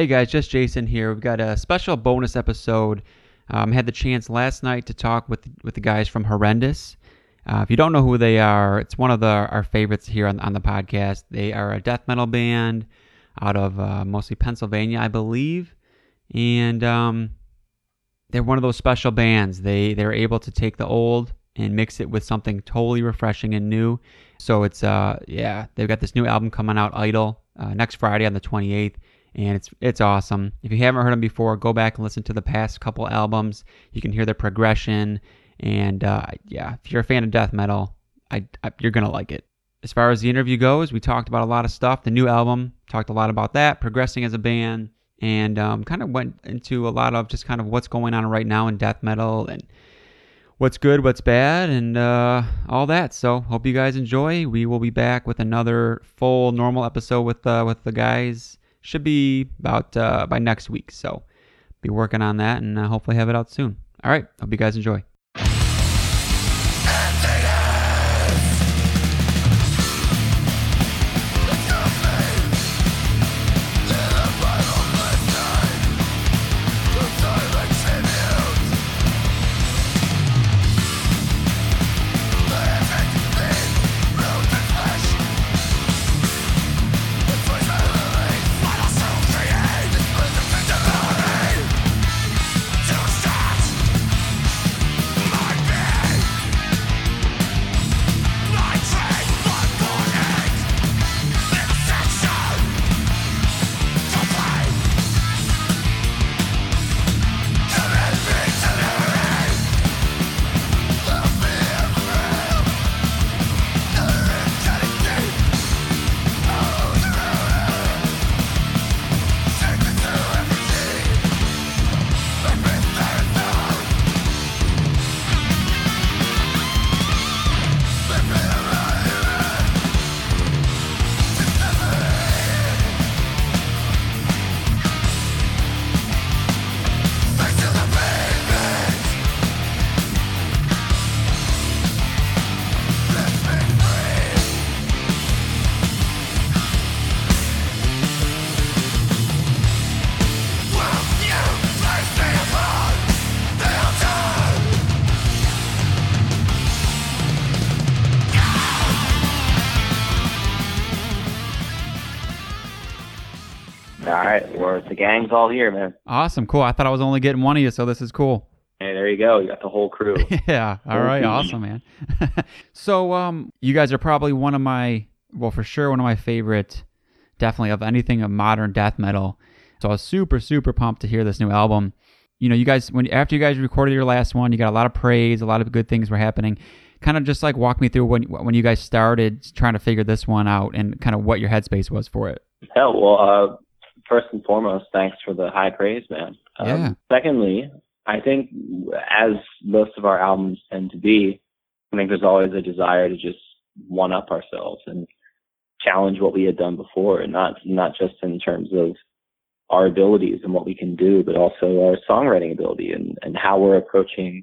Hey guys, just Jason here. We've got a special bonus episode. Um, had the chance last night to talk with with the guys from Horrendous. Uh, if you don't know who they are, it's one of the, our favorites here on, on the podcast. They are a death metal band out of uh, mostly Pennsylvania, I believe, and um, they're one of those special bands. They they're able to take the old and mix it with something totally refreshing and new. So it's uh yeah, they've got this new album coming out, Idol, uh, next Friday on the 28th and it's it's awesome. If you haven't heard them before, go back and listen to the past couple albums. You can hear the progression, and uh, yeah, if you're a fan of death metal, I, I, you're gonna like it. As far as the interview goes, we talked about a lot of stuff. The new album talked a lot about that, progressing as a band, and um, kind of went into a lot of just kind of what's going on right now in death metal and what's good, what's bad, and uh, all that. So hope you guys enjoy. We will be back with another full normal episode with uh, with the guys should be about uh, by next week. So be working on that and uh, hopefully have it out soon. All right. Hope you guys enjoy. Gang's all here, man. Awesome, cool. I thought I was only getting one of you, so this is cool. Hey, there you go. You got the whole crew. yeah. All right. Awesome, man. so, um, you guys are probably one of my, well, for sure, one of my favorite, definitely of anything of modern death metal. So I was super, super pumped to hear this new album. You know, you guys, when after you guys recorded your last one, you got a lot of praise, a lot of good things were happening. Kind of just like walk me through when when you guys started trying to figure this one out and kind of what your headspace was for it. Hell, well, uh, first and foremost, thanks for the high praise, man. Um, yeah. Secondly, I think as most of our albums tend to be, I think there's always a desire to just one up ourselves and challenge what we had done before, and not not just in terms of our abilities and what we can do, but also our songwriting ability and, and how we're approaching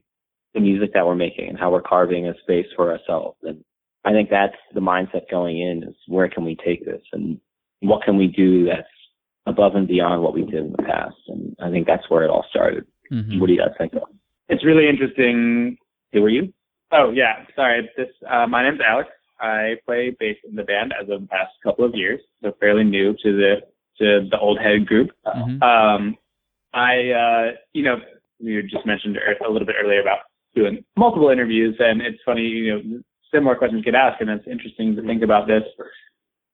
the music that we're making and how we're carving a space for ourselves. And I think that's the mindset going in is where can we take this and what can we do that's above and beyond what we did in the past. And I think that's where it all started. Mm-hmm. What do you guys think? Of? It's really interesting. Who are you? Oh yeah, sorry. This uh, my name's Alex. I play bass in the band as of the past couple of years, so fairly new to the to the old head group. Mm-hmm. Um, I uh, you know you just mentioned a little bit earlier about doing multiple interviews, and it's funny you know similar questions get asked, and it's interesting to think about this.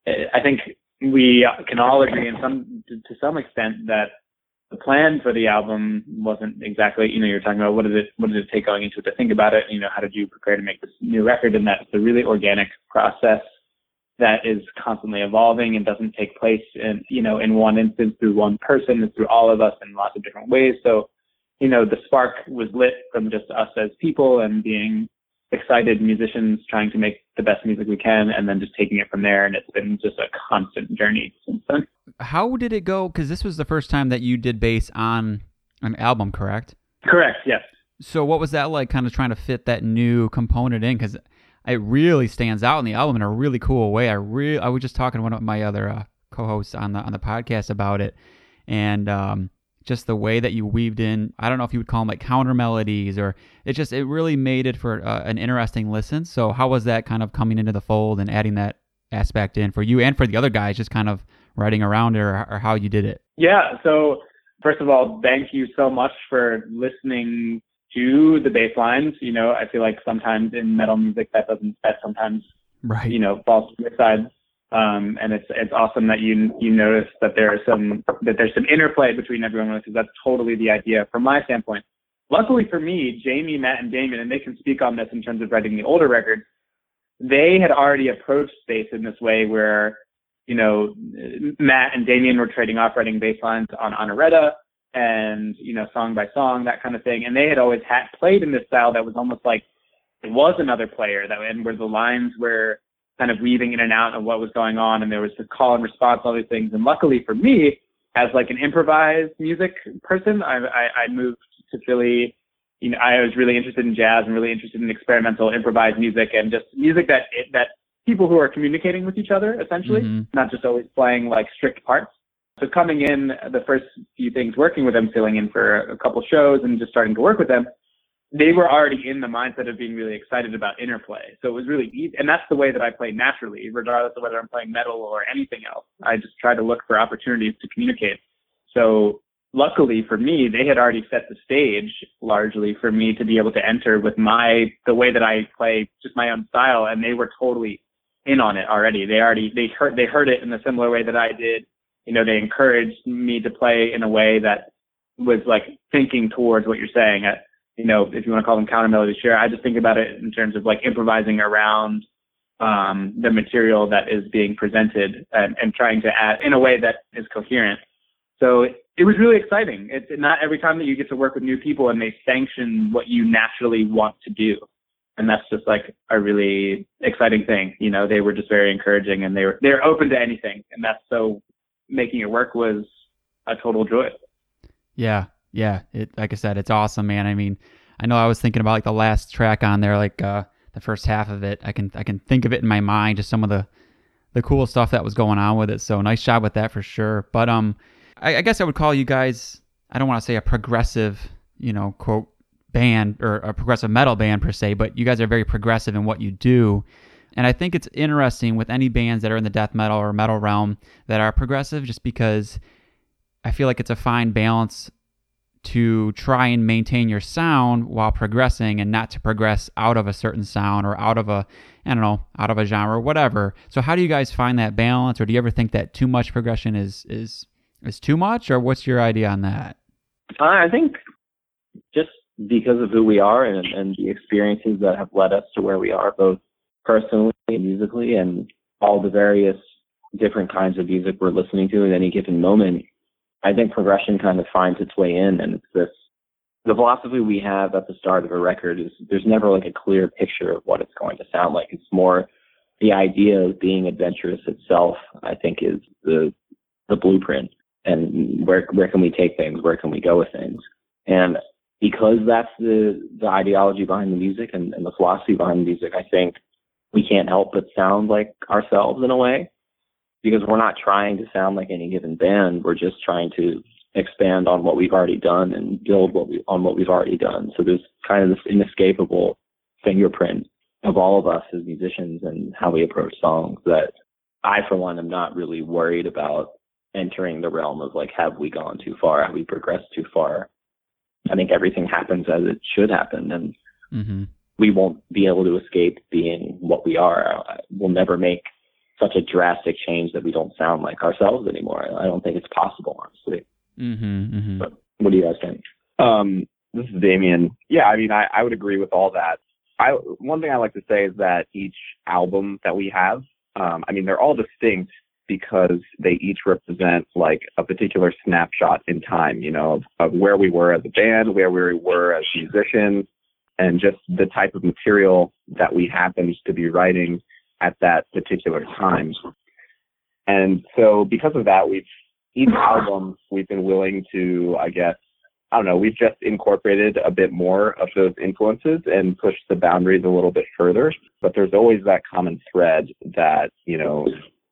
I think we can all agree in some to some extent that the plan for the album wasn't exactly you know you're talking about what did it what did it take going into it to think about it? You know how did you prepare to make this new record? And that's a really organic process that is constantly evolving and doesn't take place in you know in one instance through one person it's through all of us in lots of different ways. So you know the spark was lit from just us as people and being excited musicians trying to make the best music we can and then just taking it from there and it's been just a constant journey since then. How did it go? Because this was the first time that you did bass on an album correct? Correct yes. So what was that like kind of trying to fit that new component in? Because it really stands out in the album in a really cool way. I really i was just talking to one of my other uh, co-hosts on the on the podcast about it and um, just the way that you weaved in i don't know if you would call them like counter melodies or it just it really made it for uh, an interesting listen. So how was that kind of coming into the fold and adding that aspect in for you and for the other guys just kind of writing around it or, or how you did it? Yeah so first of all thank you so much for listening to the bass lines. You know i feel like sometimes in metal music that doesn't that sometimes right. you know falls to the side um, and it's it's awesome that you you notice that there are some that there's some interplay between everyone because that's totally the idea from my standpoint. Luckily for me, Jamie, Matt, and Damian, and they can speak on this in terms of writing the older records. They had already approached bass in this way where, you know, Matt and Damian were trading off writing bass lines on Anareta and you know song by song that kind of thing, and they had always had played in this style that was almost like it was another player that and where the lines were kind of weaving in and out of what was going on, and there was the call and response, all these things. And luckily for me, as like an improvised music person, I, I, I moved to Philly. You know, I was really interested in jazz and really interested in experimental improvised music and just music that that people who are communicating with each other essentially, mm-hmm. not just always playing like strict parts. So coming in, the first few things working with them, filling in for a couple shows and just starting to work with them, they were already in the mindset of being really excited about interplay. So it was really easy. And that's the way that I play naturally, regardless of whether I'm playing metal or anything else. I just try to look for opportunities to communicate. So luckily for me, they had already set the stage largely for me to be able to enter with my, the way that I play just my own style. And they were totally in on it already. They already, they heard, they heard it in a similar way that I did. You know, they encouraged me to play in a way that was like thinking towards what you're saying you know, if you want to call them counter melodies, sure. I just think about it in terms of like improvising around um, the material that is being presented and, and trying to add in a way that is coherent. So it was really exciting. It's not every time that you get to work with new people and they sanction what you naturally want to do. And that's just like a really exciting thing. You know, they were just very encouraging and they were they're open to anything. And that's so making it work was a total joy. Yeah yeah, it like I said, it's awesome, man. I mean, I know I was thinking about like the last track on there, like uh, the first half of it. I can I can think of it in my mind, just some of the the cool stuff that was going on with it. So nice job with that for sure. But um, I, I guess I would call you guys. I don't want to say a progressive, you know, quote band or a progressive metal band per se, but you guys are very progressive in what you do. And I think it's interesting with any bands that are in the death metal or metal realm that are progressive, just because I feel like it's a fine balance to try and maintain your sound while progressing and not to progress out of a certain sound or out of a I don't know, out of a genre or whatever. So how do you guys find that balance or do you ever think that too much progression is is is too much or what's your idea on that? Uh, I think just because of who we are and, and the experiences that have led us to where we are, both personally and musically, and all the various different kinds of music we're listening to at any given moment, I think progression kind of finds its way in, and it's this. The philosophy we have at the start of a record is there's never like a clear picture of what it's going to sound like. It's more the idea of being adventurous itself. I think is the the blueprint, and where where can we take things? Where can we go with things? And because that's the the ideology behind the music and, and the philosophy behind the music, I think we can't help but sound like ourselves in a way because we're not trying to sound like any given band. We're just trying to expand on what we've already done and build what we on what we've already done. So there's kind of this inescapable fingerprint of all of us as musicians and how we approach songs that I for one am not really worried about entering the realm of like have we gone too far? Have we progressed too far? I think everything happens as it should happen and mm-hmm. we won't be able to escape being what we are. We'll never make such a drastic change that we don't sound like ourselves anymore. I don't think it's possible, honestly. Mm-hmm, mm-hmm. But what do you guys think? Um, this is Damian. Yeah, I mean, I, I would agree with all that. I one thing I like to say is that each album that we have, um, I mean, they're all distinct because they each represent like a particular snapshot in time, you know, of, of where we were as a band, where we were as musicians, and just the type of material that we happened to be writing at that particular time. And so because of that, we've each album we've been willing to, I guess, I don't know, we've just incorporated a bit more of those influences and pushed the boundaries a little bit further. But there's always that common thread that, you know,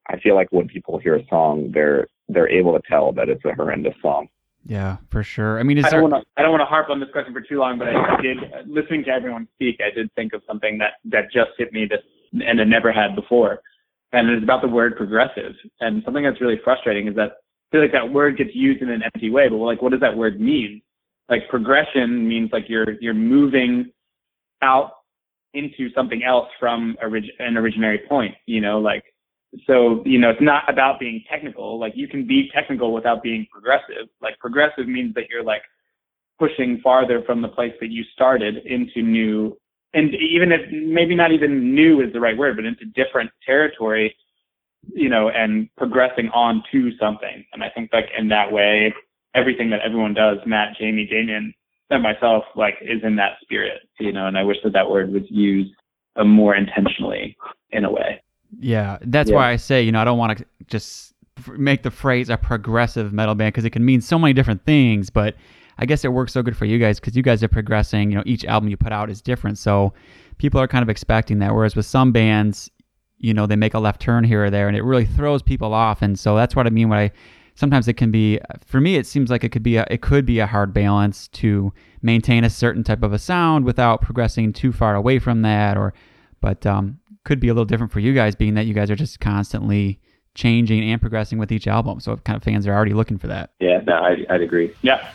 I feel like when people hear a song, they're they're able to tell that it's a horrendous song. Yeah, for sure. I mean, I don't want to I don't want to harp on this question for too long, but I did listening to everyone speak. I did think of something that that just hit me this and it never had before, and it's about the word progressive. And something that's really frustrating is that I feel like that word gets used in an empty way. But like, what does that word mean? Like progression means like you're you're moving out into something else from orig- an originary point. You know, like so you know it's not about being technical like you can be technical without being progressive like progressive means that you're like pushing farther from the place that you started into new and even if maybe not even new is the right word but into different territory you know and progressing on to something and i think like in that way everything that everyone does matt jamie damian and myself like is in that spirit you know and i wish that that word was used uh, more intentionally in a way yeah, that's yeah. why I say, you know, I don't want to just make the phrase a progressive metal band because it can mean so many different things, but I guess it works so good for you guys because you guys are progressing. You know, each album you put out is different, so people are kind of expecting that. Whereas with some bands, you know, they make a left turn here or there, and it really throws people off. And so that's what I mean when I sometimes it can be for me. It seems like it could be a, it could be a hard balance to maintain a certain type of a sound without progressing too far away from that, or but um, could be a little different for you guys, being that you guys are just constantly changing and progressing with each album. So kind of fans are already looking for that. Yeah, no, I, I'd agree. Yeah.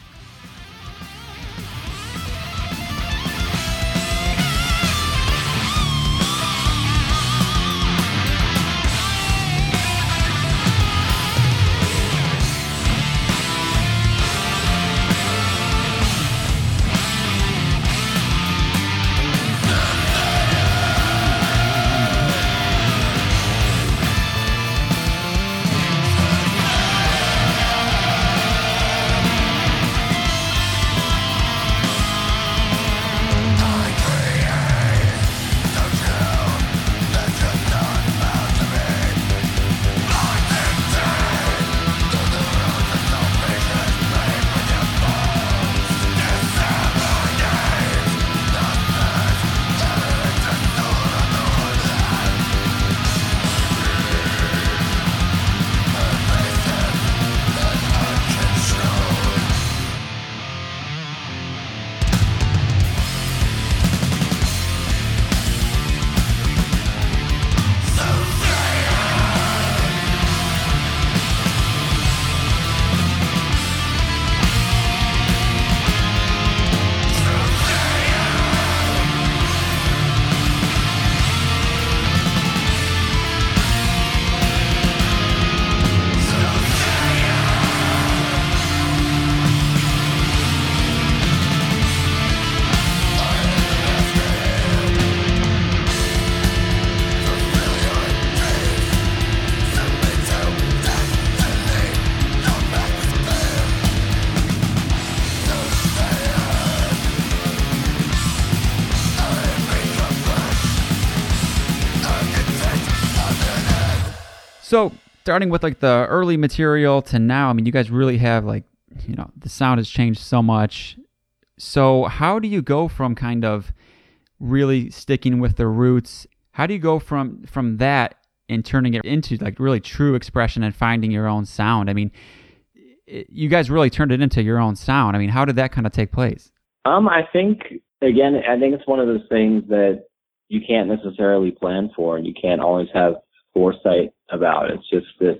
So starting with like the early material to now, I mean, you guys really have like, you know, the sound has changed so much. So how do you go from kind of really sticking with the roots? How do you go from from that and turning it into like really true expression and finding your own sound? I mean, it, you guys really turned it into your own sound. I mean, how did that kind of take place? Um, I think again, I think it's one of those things that you can't necessarily plan for, and you can't always have foresight about. It's just this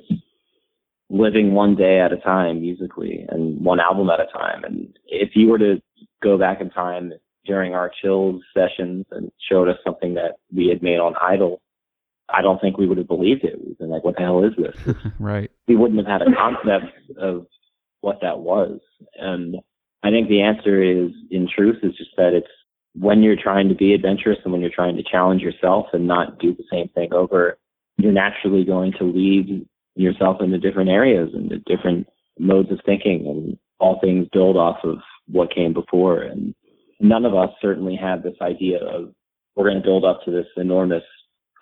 living one day at a time musically and one album at a time. And if you were to go back in time during our chilled sessions and showed us something that we had made on Idol, I don't think we would have believed it. We'd been like, what the hell is this? right. We wouldn't have had a concept of what that was. And I think the answer is, in truth, is just that it's when you're trying to be adventurous and when you're trying to challenge yourself and not do the same thing over you're naturally going to lead yourself into different areas and the different modes of thinking and all things build off of what came before. And none of us certainly had this idea of we're going to build up to this enormous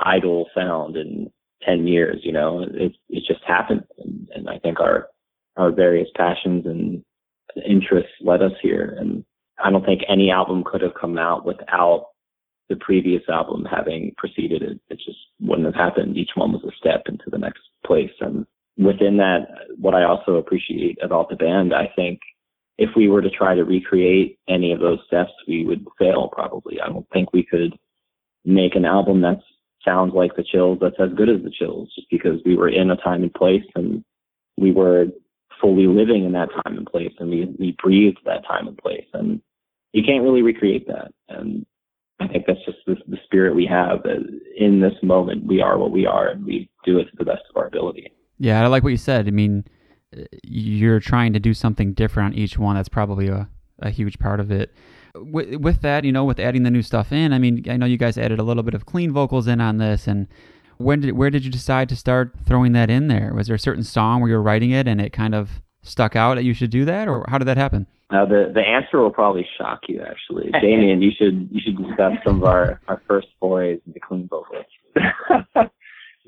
idol sound in 10 years, you know, it, it just happened. And, and I think our, our various passions and interests led us here. And I don't think any album could have come out without the previous album having preceded it. It just wouldn't have happened. Each one was a step into the next place. And within that, what I also appreciate about the band, I think if we were to try to recreate any of those steps, we would fail probably. I don't think we could make an album that sounds like the chills that's as good as the chills just because we were in a time and place and we were fully living in that time and place and we, we breathed that time and place and you can't really recreate that. And I think that's just the, the spirit we have in this moment. We are what we are and we do it to the best of our ability. Yeah, I like what you said. I mean, you're trying to do something different on each one. That's probably a, a huge part of it. With, with that, you know, with adding the new stuff in, I mean, I know you guys added a little bit of clean vocals in on this. And when did where did you decide to start throwing that in there? Was there a certain song where you were writing it and it kind of stuck out that you should do that, or how did that happen? Now the the answer will probably shock you. Actually, Damian, you should you should discuss some of our our first forays into clean vocals.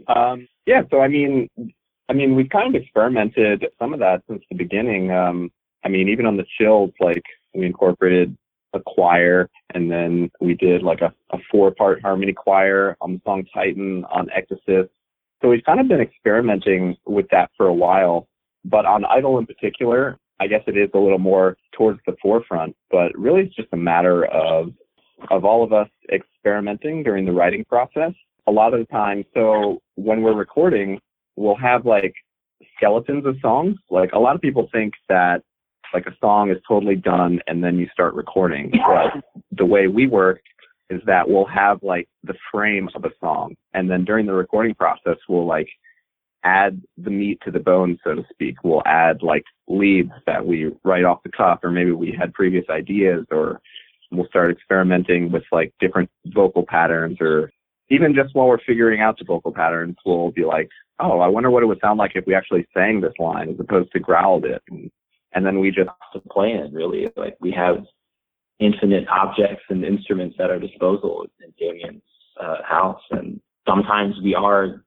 um, yeah, so I mean, I mean, we've kind of experimented some of that since the beginning. Um, I mean, even on the chills, like we incorporated a choir and then we did like a, a four part harmony choir on the song Titan on Ecdysis. So we've kind of been experimenting with that for a while. But on Idol in particular, I guess it is a little more towards the forefront, but really it's just a matter of of all of us experimenting during the writing process. A lot of the time, so when we're recording, we'll have like skeletons of songs. Like a lot of people think that like a song is totally done and then you start recording. But the way we work is that we'll have like the frame of a song and then during the recording process we'll like add the meat to the bone, so to speak. We'll add like leads that we write off the cuff, or maybe we had previous ideas, or we'll start experimenting with like different vocal patterns, or even just while we're figuring out the vocal patterns, we'll be like, oh, I wonder what it would sound like if we actually sang this line as opposed to growled it. And, and then we just play it really. Like we have infinite objects and instruments at our disposal in Damian's uh, house. And sometimes we are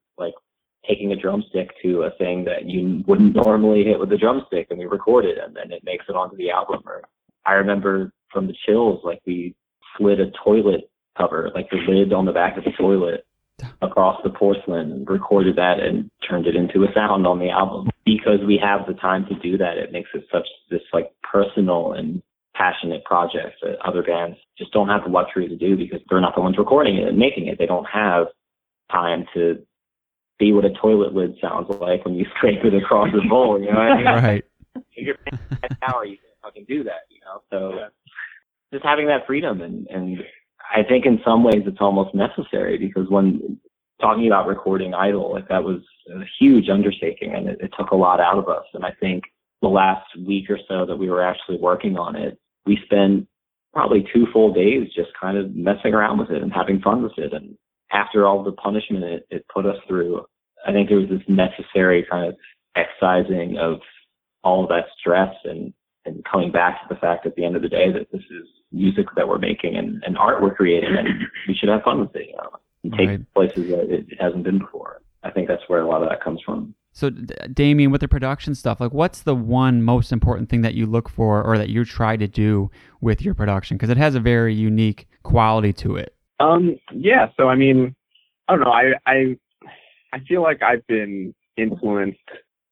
taking a drumstick to a thing that you wouldn't normally hit with a drumstick and we record it and then it makes it onto the album or I remember from the chills like we slid a toilet cover, like the lid on the back of the toilet across the porcelain and recorded that and turned it into a sound on the album. Because we have the time to do that, it makes it such this like personal and passionate project that other bands just don't have the luxury to do because they're not the ones recording it and making it. They don't have time to see what a toilet lid sounds like when you scrape it across the bowl. You know what I mean? Right. If you're paying an hour, you can fucking do that. You know, so yeah. just having that freedom and and I think in some ways it's almost necessary because when talking about recording Idol, like that was a huge undertaking and it, it took a lot out of us. And I think the last week or so that we were actually working on it, we spent probably two full days just kind of messing around with it and having fun with it and after all the punishment it, it put us through, I think there was this necessary kind of excising of all of that stress and, and coming back to the fact at the end of the day that this is music that we're making and, and art we're creating and we should have fun with it, you know, and take right. places that it hasn't been before. I think that's where a lot of that comes from. So, Damian, with the production stuff, like, what's the one most important thing that you look for, or that you try to do with your production? Because it has a very unique quality to it. Um, yeah. So I mean, I don't know. I I I feel like I've been influenced,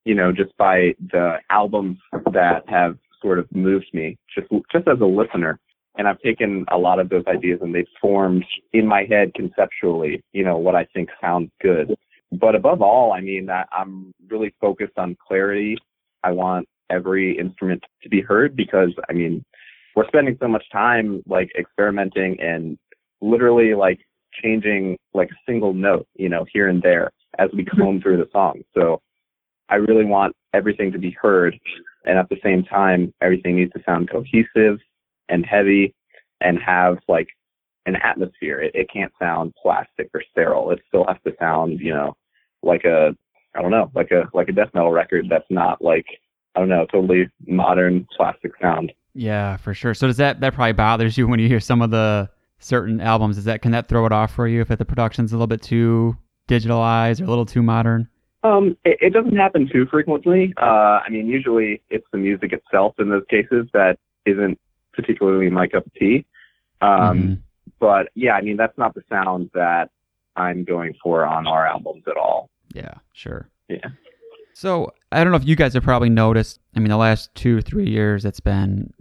you know, just by the albums that have sort of moved me, just just as a listener. And I've taken a lot of those ideas and they've formed in my head conceptually, you know, what I think sounds good. But above all, I mean, I, I'm really focused on clarity. I want every instrument to be heard because, I mean, we're spending so much time like experimenting and literally like changing like a single note, you know, here and there as we mm-hmm. comb through the song. So I really want everything to be heard. And at the same time, everything needs to sound cohesive and heavy and have like an atmosphere. It, it can't sound plastic or sterile. It still has to sound, you know, like a, I don't know, like a, like a death metal record that's not like, I don't know, totally modern plastic sound. Yeah, for sure. So does that, that probably bothers you when you hear some of the, certain albums, is that can that throw it off for you if the production's a little bit too digitalized or a little too modern? Um, it, it doesn't happen too frequently. Uh, I mean, usually it's the music itself in those cases that isn't particularly my cup of tea. Um, mm-hmm. But yeah, I mean, that's not the sound that I'm going for on our albums at all. Yeah, sure. Yeah. So I don't know if you guys have probably noticed. I mean, the last two, three years, it's been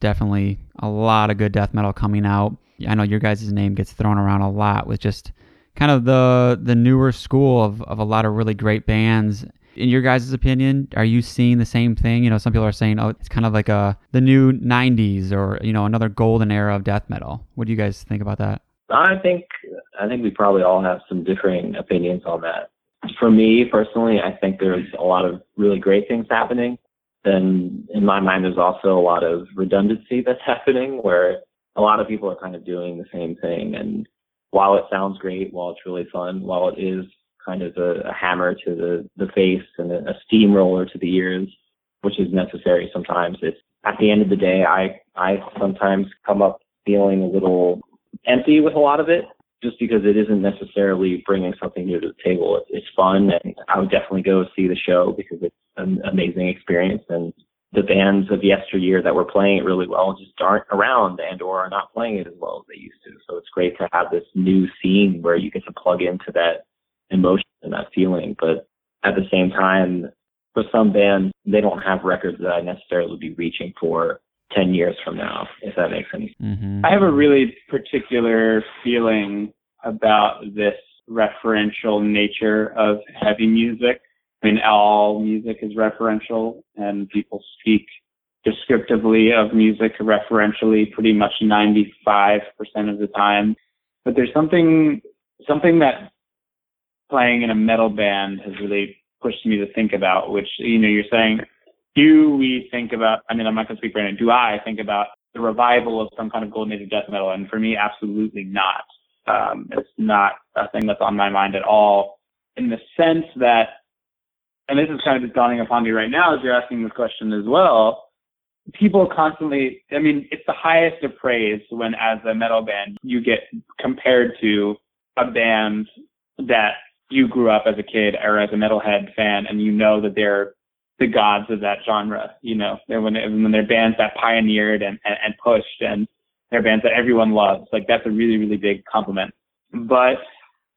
definitely a lot of good death metal coming out. I know your guys' name gets thrown around a lot with just kind of the the newer school of, of a lot of really great bands. In your guys' opinion, are you seeing the same thing? You know, some people are saying, oh, it's kind of like a the new '90s or you know another golden era of death metal. What do you guys think about that? I think I think we probably all have some differing opinions on that. For me personally, I think there's a lot of really great things happening. Then in my mind, there's also a lot of redundancy that's happening where a lot of people are kind of doing the same thing. And while it sounds great, while it's really fun, while it is kind of a, a hammer to the, the face and a, a steamroller to the ears, which is necessary sometimes, it's at the end of the day, I, I sometimes come up feeling a little empty with a lot of it just because it isn't necessarily bringing something new to the table. It's, it's fun, and I would definitely go see the show because it's an amazing experience. And the bands of yesteryear that were playing it really well just aren't around and or are not playing it as well as they used to. So it's great to have this new scene where you get to plug into that emotion and that feeling. But at the same time, for some bands, they don't have records that I necessarily would be reaching for 10 years from now, if that makes any sense. Mm-hmm. I have a really particular feeling about this referential nature of heavy music. I mean, all music is referential, and people speak descriptively of music referentially pretty much 95% of the time. But there's something, something that playing in a metal band has really pushed me to think about, which, you know, you're saying, do we think about, I mean, I'm not going to speak for anyone, do I think about the revival of some kind of golden age of death metal? And for me, absolutely not. Um, it's not a thing that's on my mind at all in the sense that, and this is kind of just dawning upon me right now as you're asking this question as well. People constantly, I mean, it's the highest of praise when, as a metal band, you get compared to a band that you grew up as a kid or as a metalhead fan and you know that they're the gods of that genre, you know, and when, when they're bands that pioneered and, and, and pushed and they're bands that everyone loves, like that's a really, really big compliment. But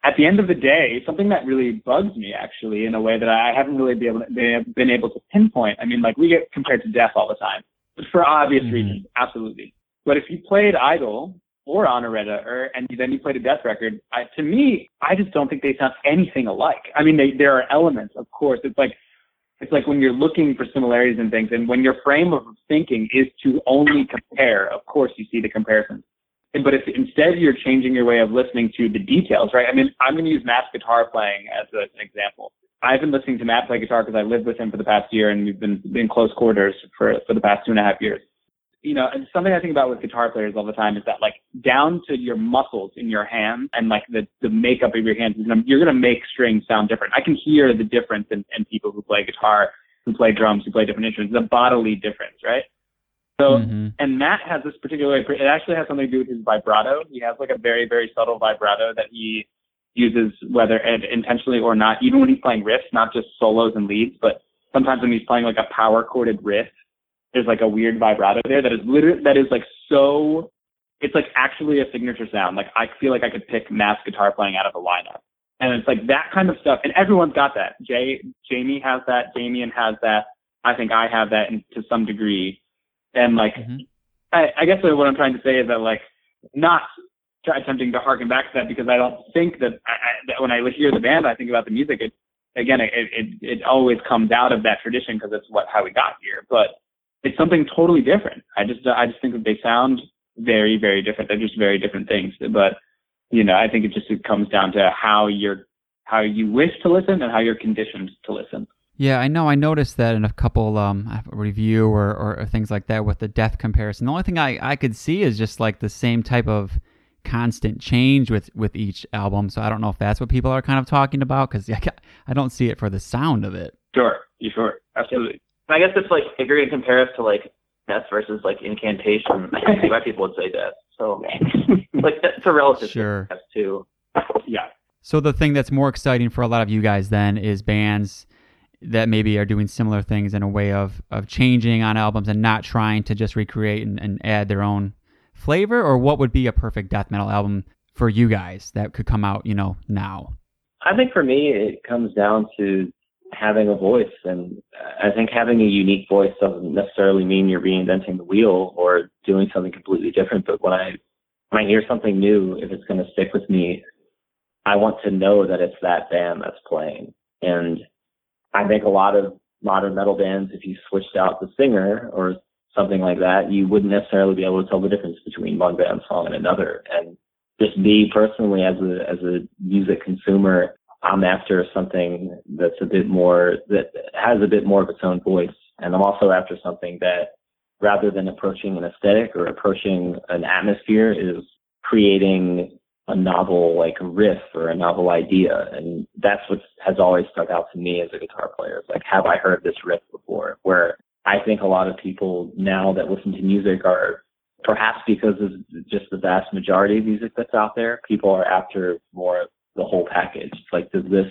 at the end of the day, something that really bugs me actually in a way that I haven't really been able to, been able to pinpoint. I mean, like we get compared to death all the time for obvious mm-hmm. reasons, absolutely. But if you played Idol or Anareta, or and then you played a death record, I, to me, I just don't think they sound anything alike. I mean, they there are elements, of course. It's like it's like when you're looking for similarities and things, and when your frame of thinking is to only compare, of course you see the comparisons. But if instead you're changing your way of listening to the details, right? I mean, I'm going to use Matt's guitar playing as a, an example. I've been listening to Matt play guitar because I lived with him for the past year, and we've been in close quarters for for the past two and a half years you know, and something I think about with guitar players all the time is that like down to your muscles in your hands and like the, the makeup of your hands, you're going to make strings sound different. I can hear the difference in, in people who play guitar, who play drums, who play different instruments, the bodily difference, right? So, mm-hmm. and Matt has this particular, it actually has something to do with his vibrato. He has like a very, very subtle vibrato that he uses whether intentionally or not, even when he's playing riffs, not just solos and leads, but sometimes when he's playing like a power chorded riff, there's like a weird vibrato there that is literally that is like so it's like actually a signature sound. Like I feel like I could pick Matt's guitar playing out of a lineup. And it's like that kind of stuff. And everyone's got that. Jay Jamie has that, Damian has that. I think I have that in, to some degree. And like mm-hmm. I, I guess what I'm trying to say is that like not attempting to harken back to that because I don't think that, I, I, that when I hear the band, I think about the music. It again, it it, it always comes out of that tradition because it's what how we got here. But it's something totally different. I just I just think that they sound very very different. They're just very different things. But you know, I think it just it comes down to how you're how you wish to listen and how you're conditioned to listen. Yeah, I know. I noticed that in a couple um, review or, or, or, things like that with the death comparison. The only thing I, I could see is just like the same type of constant change with, with each album. So I don't know if that's what people are kind of talking about because I, I don't see it for the sound of it. Sure, you sure, absolutely. I guess it's like if you're gonna compare us to like death versus like incantation, I can see why people would say death. So like it's a relative sure. death too. Yeah. So the thing that's more exciting for a lot of you guys then is bands that maybe are doing similar things in a way of of changing on albums and not trying to just recreate and, and add their own flavor or what would be a perfect death metal album for you guys that could come out you know now i think for me it comes down to having a voice. And I think having a unique voice doesn't necessarily mean you're reinventing the wheel or doing something completely different. But when I when I hear something new, if it's going to stick with me, I want to know that it's that band that's playing. And I think a lot of modern metal bands, if you switched out the singer or something like that, you wouldn't necessarily be able to tell the difference between one band song and another. And just me personally, as a as a music consumer, I'm after something that's a bit more that has a bit more of its own voice, and I'm also after something that, rather than approaching an aesthetic or approaching an atmosphere, is creating a novel like a riff or a novel idea, and that's what has always stuck out to me as a guitar player. It's like, have I heard this riff before? Where I think a lot of people now that listen to music are perhaps because of just the vast majority of music that's out there, people are after more the whole package. Like, does this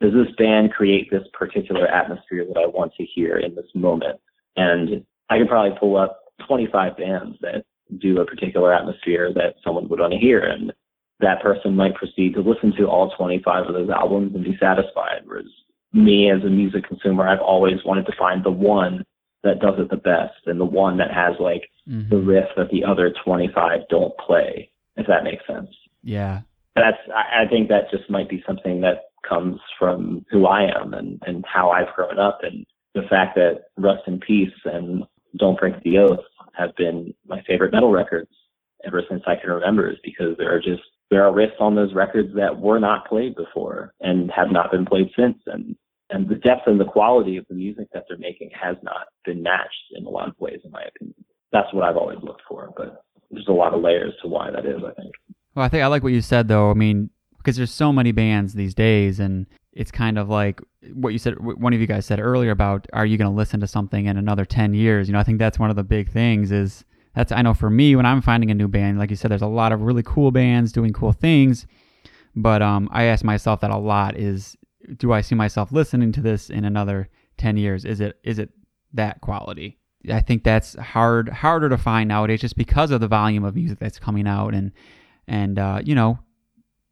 does this band create this particular atmosphere that I want to hear in this moment? And I can probably pull up 25 bands that do a particular atmosphere that someone would want to hear, and that person might proceed to listen to all 25 of those albums and be satisfied. Whereas me as a music consumer, I've always wanted to find the one that does it the best and the one that has like mm-hmm. the riff that the other 25 don't play, if that makes sense. Yeah. That's, I, I think that just might be something that comes from who I am and, and how I've grown up and the fact that Rust in Peace and Don't Break the Oath have been my favorite metal records ever since I can remember is because there are just there are risks on those records that were not played before and have not been played since and and the depth and the quality of the music that they're making has not been matched in a lot of ways, in my opinion. That's what I've always looked for, but there's a lot of layers to why that is, I think. Well, I think I like what you said, though. I mean, because there's so many bands these days, and it's kind of like what you said. One of you guys said earlier about are you going to listen to something in another ten years? You know, I think that's one of the big things. Is that's I know for me when I'm finding a new band, like you said, there's a lot of really cool bands doing cool things, but um, I ask myself that a lot: is do I see myself listening to this in another 10 years? Is it is it that quality? I think that's hard harder to find nowadays just because of the volume of music that's coming out and and uh, you know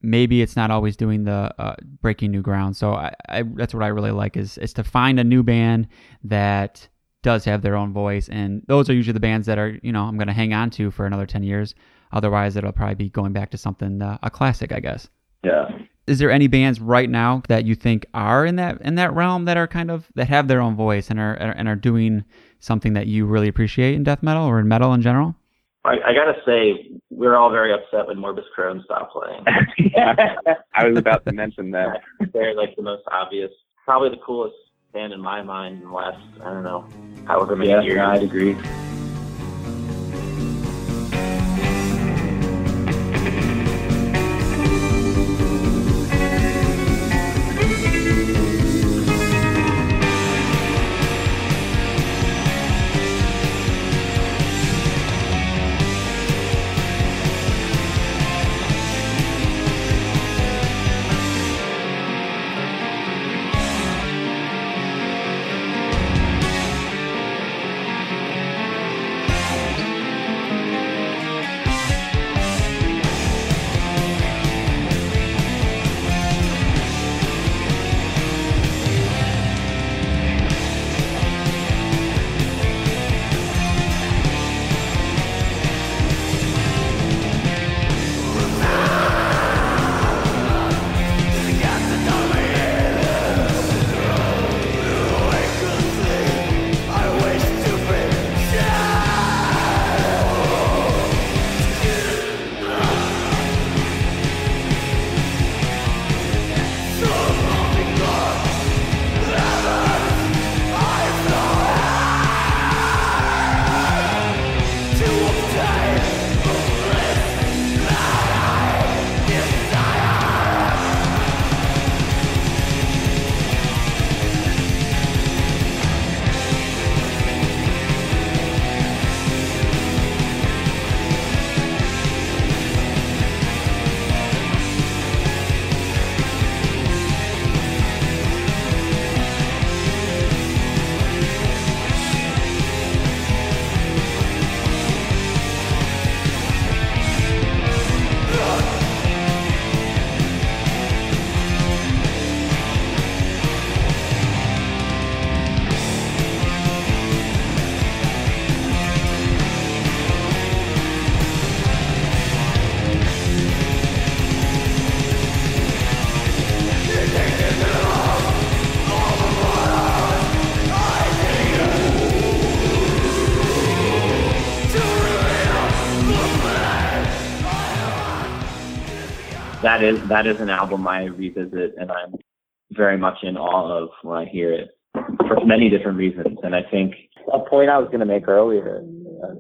maybe it's not always doing the uh, breaking new ground. So I, I, that's what I really like is is to find a new band that does have their own voice and those are usually the bands that are you know I'm going to hang on to for another 10 years. Otherwise it'll probably be going back to something uh, a classic, I guess. Yeah is there any bands right now that you think are in that in that realm that are kind of that have their own voice and are and are doing something that you really appreciate in death metal or in metal in general? I, I gotta say, we're all very upset when Morbus Chron stopped playing. yeah, I was about to mention that. They're like the most obvious, probably the coolest band in my mind in the last I don't know, however many yeah, years. Yeah, I'd agree. That is that is an album I revisit and I'm very much in awe of when I hear it for many different reasons. And I think a point I was going to make earlier,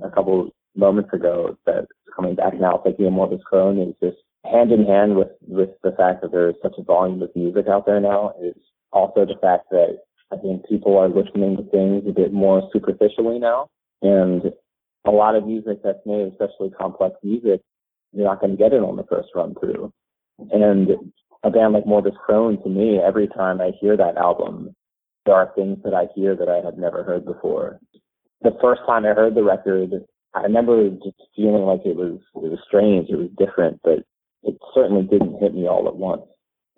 a couple moments ago, that coming back now, thinking of Morbus Chron is just hand in hand with with the fact that there is such a volume of music out there now is also the fact that I think people are listening to things a bit more superficially now, and a lot of music that's made, especially complex music, you're not going to get it on the first run through. And a band like Morbus Chron, to me, every time I hear that album, there are things that I hear that I had never heard before. The first time I heard the record, I remember just feeling like it was it was strange, it was different, but it certainly didn't hit me all at once.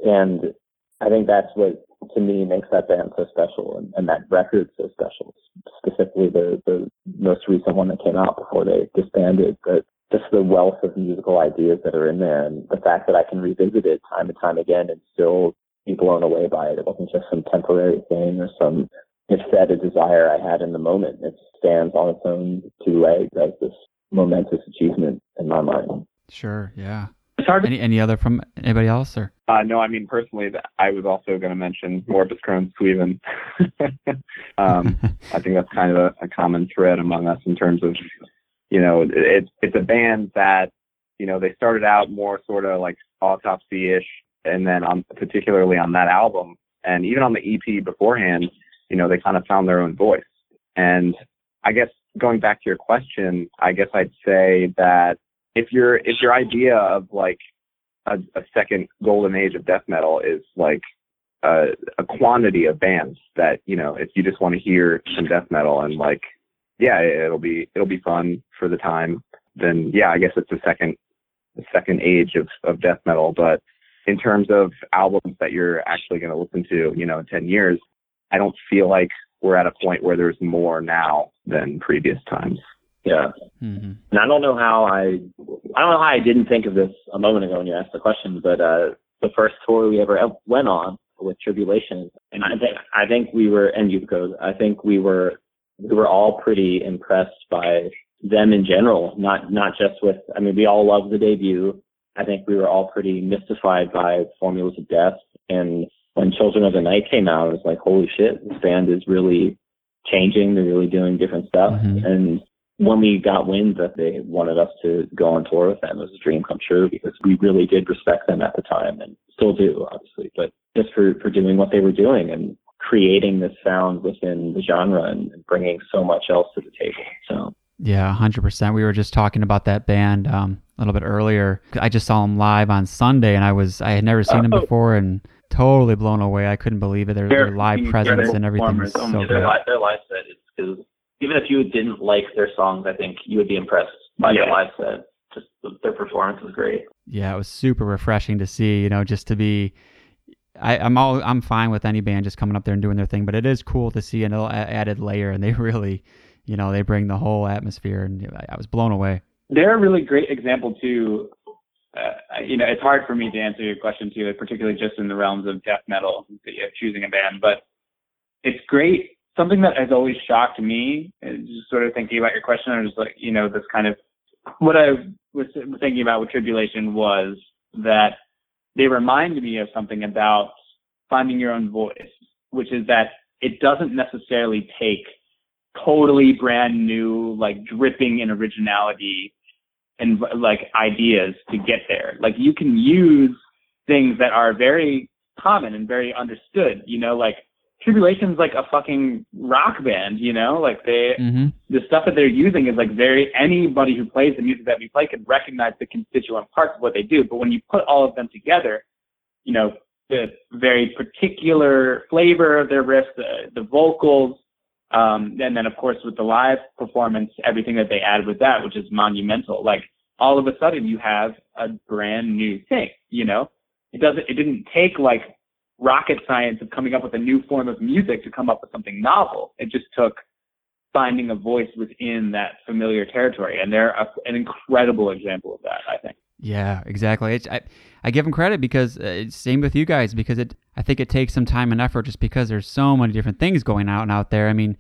And I think that's what to me makes that band so special and, and that record so special. Specifically the the most recent one that came out before they disbanded, but just the wealth of musical ideas that are in there and the fact that I can revisit it time and time again and still be blown away by it. It wasn't just some temporary thing or some it fed a desire I had in the moment. It stands on its own two legs as this momentous achievement in my mind. Sure, yeah. Any any other from anybody else or? Uh, no, I mean personally, I was also going to mention Morbus Chron's Sweven. um, I think that's kind of a, a, common thread among us in terms of, you know, it's it's a band that, you know, they started out more sort of like autopsy-ish, and then on particularly on that album, and even on the EP beforehand, you know, they kind of found their own voice. And I guess going back to your question, I guess I'd say that if your if your idea of like a, a second golden age of death metal is like a, a quantity of bands that you know if you just want to hear some death metal and like yeah it'll be it'll be fun for the time then yeah I guess it's the second the second age of of death metal but in terms of albums that you're actually going to listen to you know in 10 years I don't feel like we're at a point where there's more now than previous times yeah. Mm-hmm. And I don't know how I, I don't know how I didn't think of this a moment ago when you asked the question, but uh, the first tour we ever went on with Tribulation, and I think I think we were and Youth Code. I think we were we were all pretty impressed by them in general, not not just with. I mean, we all loved the debut. I think we were all pretty mystified by Formulas of Death, and when Children of the Night came out, it was like, holy shit, this band is really changing. They're really doing different stuff, mm-hmm. and when we got wind that they wanted us to go on tour with them, it was a dream come true because we really did respect them at the time and still do, obviously. But just for, for doing what they were doing and creating this sound within the genre and, and bringing so much else to the table. So. Yeah, 100%. We were just talking about that band um, a little bit earlier. I just saw them live on Sunday and I was I had never seen them oh. before and totally blown away. I couldn't believe it. Their, their live presence and everything was so good. Their live, their live set is even if you didn't like their songs, I think you would be impressed by yeah. their live set. Just their performance was great. Yeah, it was super refreshing to see. You know, just to be. I, I'm all I'm fine with any band just coming up there and doing their thing, but it is cool to see an added layer, and they really, you know, they bring the whole atmosphere, and I was blown away. They're a really great example too. Uh, you know, it's hard for me to answer your question too, particularly just in the realms of death metal, choosing a band, but it's great something that has always shocked me, just sort of thinking about your question, I was like, you know, this kind of what I was thinking about with tribulation was that they remind me of something about finding your own voice, which is that it doesn't necessarily take totally brand new, like dripping in originality and like ideas to get there. Like you can use things that are very common and very understood, you know, like Tribulation's like a fucking rock band, you know? Like they mm-hmm. the stuff that they're using is like very anybody who plays the music that we play can recognize the constituent parts of what they do. But when you put all of them together, you know, the very particular flavor of their riffs, the, the vocals, um, and then of course with the live performance, everything that they add with that, which is monumental. Like all of a sudden you have a brand new thing, you know? It doesn't it didn't take like rocket science of coming up with a new form of music to come up with something novel. It just took finding a voice within that familiar territory, and they're a, an incredible example of that. I think. Yeah, exactly. It's, I I give them credit because uh, same with you guys because it I think it takes some time and effort just because there's so many different things going out and out there. I mean,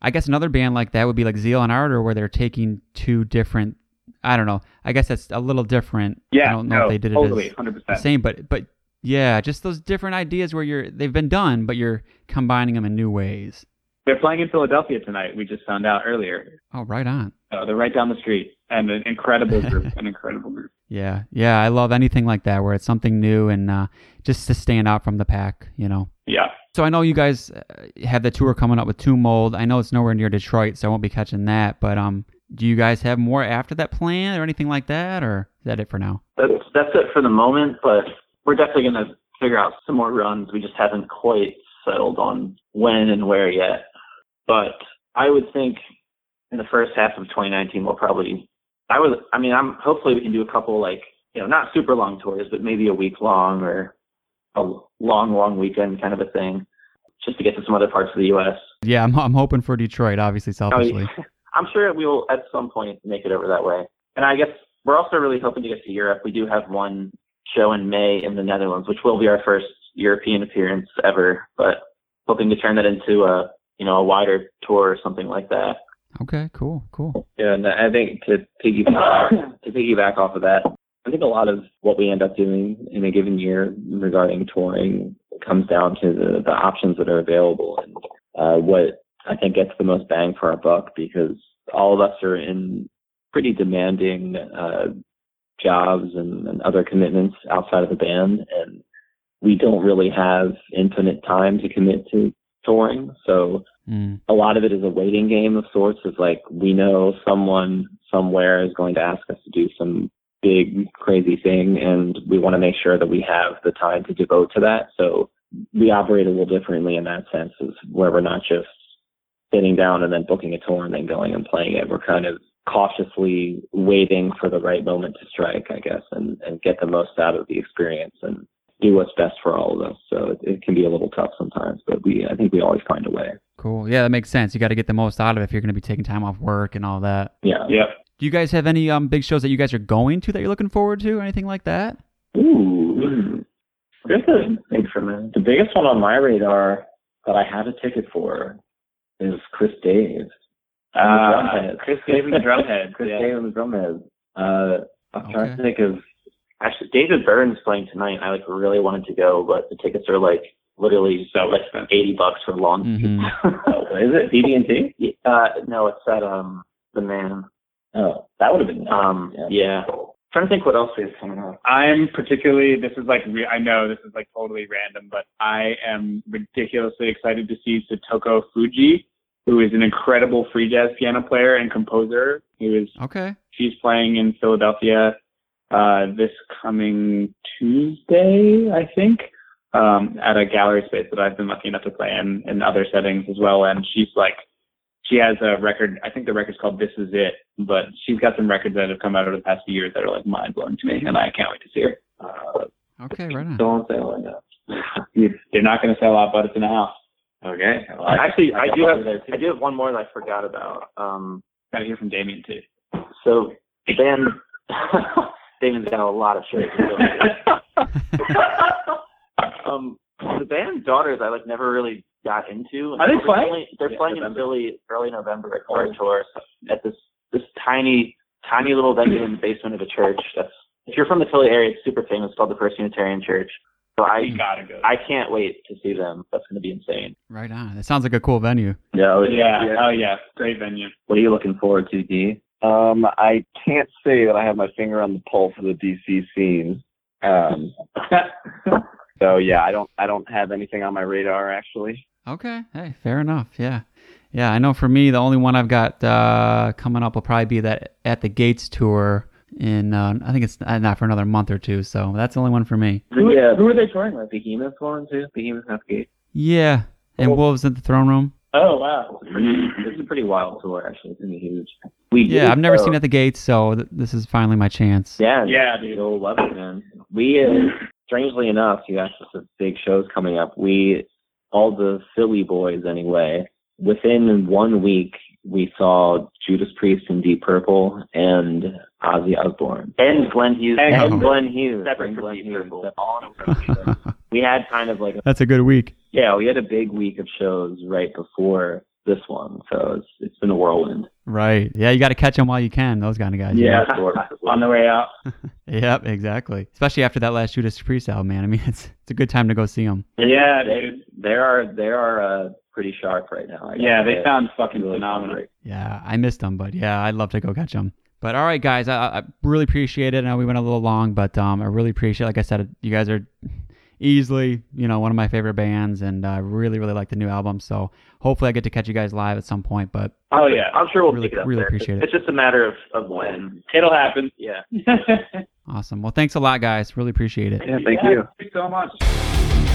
I guess another band like that would be like Zeal and Ardor where they're taking two different I don't know. I guess that's a little different. Yeah, I don't know no, if they did totally, it as 100%. the same, but but yeah, just those different ideas where you're they've been done, but you're combining them in new ways. They're playing in Philadelphia tonight. We just found out earlier. Oh, right on. Uh, they're right down the street, and an incredible group. an incredible group. Yeah, yeah, I love anything like that where it's something new and uh, just to stand out from the pack, you know. Yeah. So I know you guys uh, have the tour coming up with Tomb Mold. I know it's nowhere near Detroit, so I won't be catching that. But um, do you guys have more after that plan or anything like that, or is that it for now? That's that's it for the moment, but we're definitely gonna figure out some more runs. We just haven't quite settled on when and where yet. But I would think in the first half of 2019 we'll probably. I would. I mean, I'm hopefully we can do a couple like you know not super long tours, but maybe a week long or a long long weekend kind of a thing, just to get to some other parts of the U.S. Yeah, I'm I'm hoping for Detroit, obviously, oh, selfishly. Oh, I'm sure we will at some point make it over that way. And I guess we're also really hoping to get to Europe. We do have one show in May in the Netherlands, which will be our first European appearance ever, but hoping to turn that into a you know a wider tour or something like that. Okay, cool, cool. Yeah, and I think to piggyback to piggyback off of that, I think a lot of what we end up doing in a given year regarding touring comes down to the, the options that are available and uh, what I think gets the most bang for our buck because all of us are in pretty demanding uh, jobs and, and other commitments outside of the band, and we don't really have infinite time to commit to touring. So Mm. a lot of it is a waiting game of sorts. Of like we know someone somewhere is going to ask us to do some big crazy thing, and we want to make sure that we have the time to devote to that. So we operate a little differently in that sense, is where we're not just sitting down and then booking a tour and then going and playing it. We're kind of cautiously waiting for the right moment to strike, I guess, and, and get the most out of the experience and do what's best for all of us. So it, it can be a little tough sometimes, but we I think we always find a way. Cool. Yeah, that makes sense. You got to get the most out of it if you're going to be taking time off work and all that. Yeah. Yeah. Do you guys have any um big shows that you guys are going to that you're looking forward to, or anything like that? Ooh. There's a think for a minute. The biggest one on my radar that I have a ticket for is Chris Dave. Uh, Drumhedz. Chris Dave and the Drumhedz. Chris yeah. Dave and the Drumhedz. Uh, I'm trying to think of actually David Byrne's playing tonight. I like really wanted to go, but the tickets are like literally So like expensive. eighty bucks for long. Mhm. is it BB&T? Uh, no, it's at um the Mann. Oh, that would have been um yeah. Trying to think what else is have coming up. I'm particularly, this is like, re- I know this is like totally random, but I am ridiculously excited to see Satoko Fujii, who is an incredible free jazz piano player and composer. Who is, Okay. she's playing in Philadelphia uh, this coming Tuesday, I think, um, at a gallery space that I've been lucky enough to play in in other settings as well. And she's like, she has a record. I think the record's called "This Is It," but she's got some records that have come out over the past few years that are like mind blowing to me, and I can't wait to see her. Uh, Okay, right on. still on sale right now. They're not going to sell out, but it's in the house. Okay. Actually, I got do have. I do have one more that I forgot about. Um, Got to hear from Damian too. so the band Damon's got a lot of shit. um, the band Daughters, I like never really got into. Are they They're playing? only- They're Yeah, playing in November. Philly early November at Car Tour at this this tiny tiny little venue in the basement of a church. That's if you're from the Philly area, it's super famous. It's called the First Unitarian Church. So I You gotta go. I can't wait to see them. That's going to be insane. Right on. It sounds like a cool venue. Yeah. yeah. Oh yeah. Great venue. What are you looking forward to, D? Um, I can't say that I have my finger on the pulse of the DC scene. Um, so yeah, I don't I don't have anything on my radar actually. Okay. Hey, fair enough. Yeah. Yeah, I know for me, the only one I've got uh, coming up will probably be that At the Gates tour in, uh, I think it's uh, not for another month or two. So that's the only one for me. Who, yeah. who are they touring with? Behemoth one too? Behemoth Half Gate. Yeah. And Wolves at the Throne Room. Oh wow. this is a pretty wild tour, actually. It's gonna be huge. We Yeah, did, I've never uh, seen At the Gates, so th- this is finally my chance. Yeah, Yeah, dude. You'll love it, man. We, uh, strangely enough, you asked us of big shows coming up. We, all the Philly boys anyway, within one week, we saw Judas Priest and Deep Purple and Ozzy Osbourne. And Glenn Hughes. And- And, Glenn Hughes. Separate Bring from Deep Hughes. Purple. That's all in a week. we had kind of like, a, That's a good week. yeah, we had a big week of shows right before this one. So it's, it's been a whirlwind. Right. Yeah, you got to catch them while you can. Those kind of guys. Yeah, on the way out. yep, exactly. Especially after that last Judas Priest album, man. I mean, it's it's a good time to go see them. Yeah, dude. They are they are uh, pretty sharp right now. Yeah, they sound fucking really phenomenal. Yeah, I missed them, but yeah, I'd love to go catch them. But all right, guys, I, I really appreciate it. I know we went a little long, but um, I really appreciate. It. Like I said, you guys are easily, you know, one of my favorite bands, and I uh, really, really like the new album. So hopefully, I get to catch you guys live at some point. But oh yeah, I'm sure we'll really, pick it up really there. appreciate it. It's just a matter of, of when. It'll happen. Yeah. awesome. Well, thanks a lot, guys. Really appreciate it. Yeah, thank yeah, you. Thank you so much.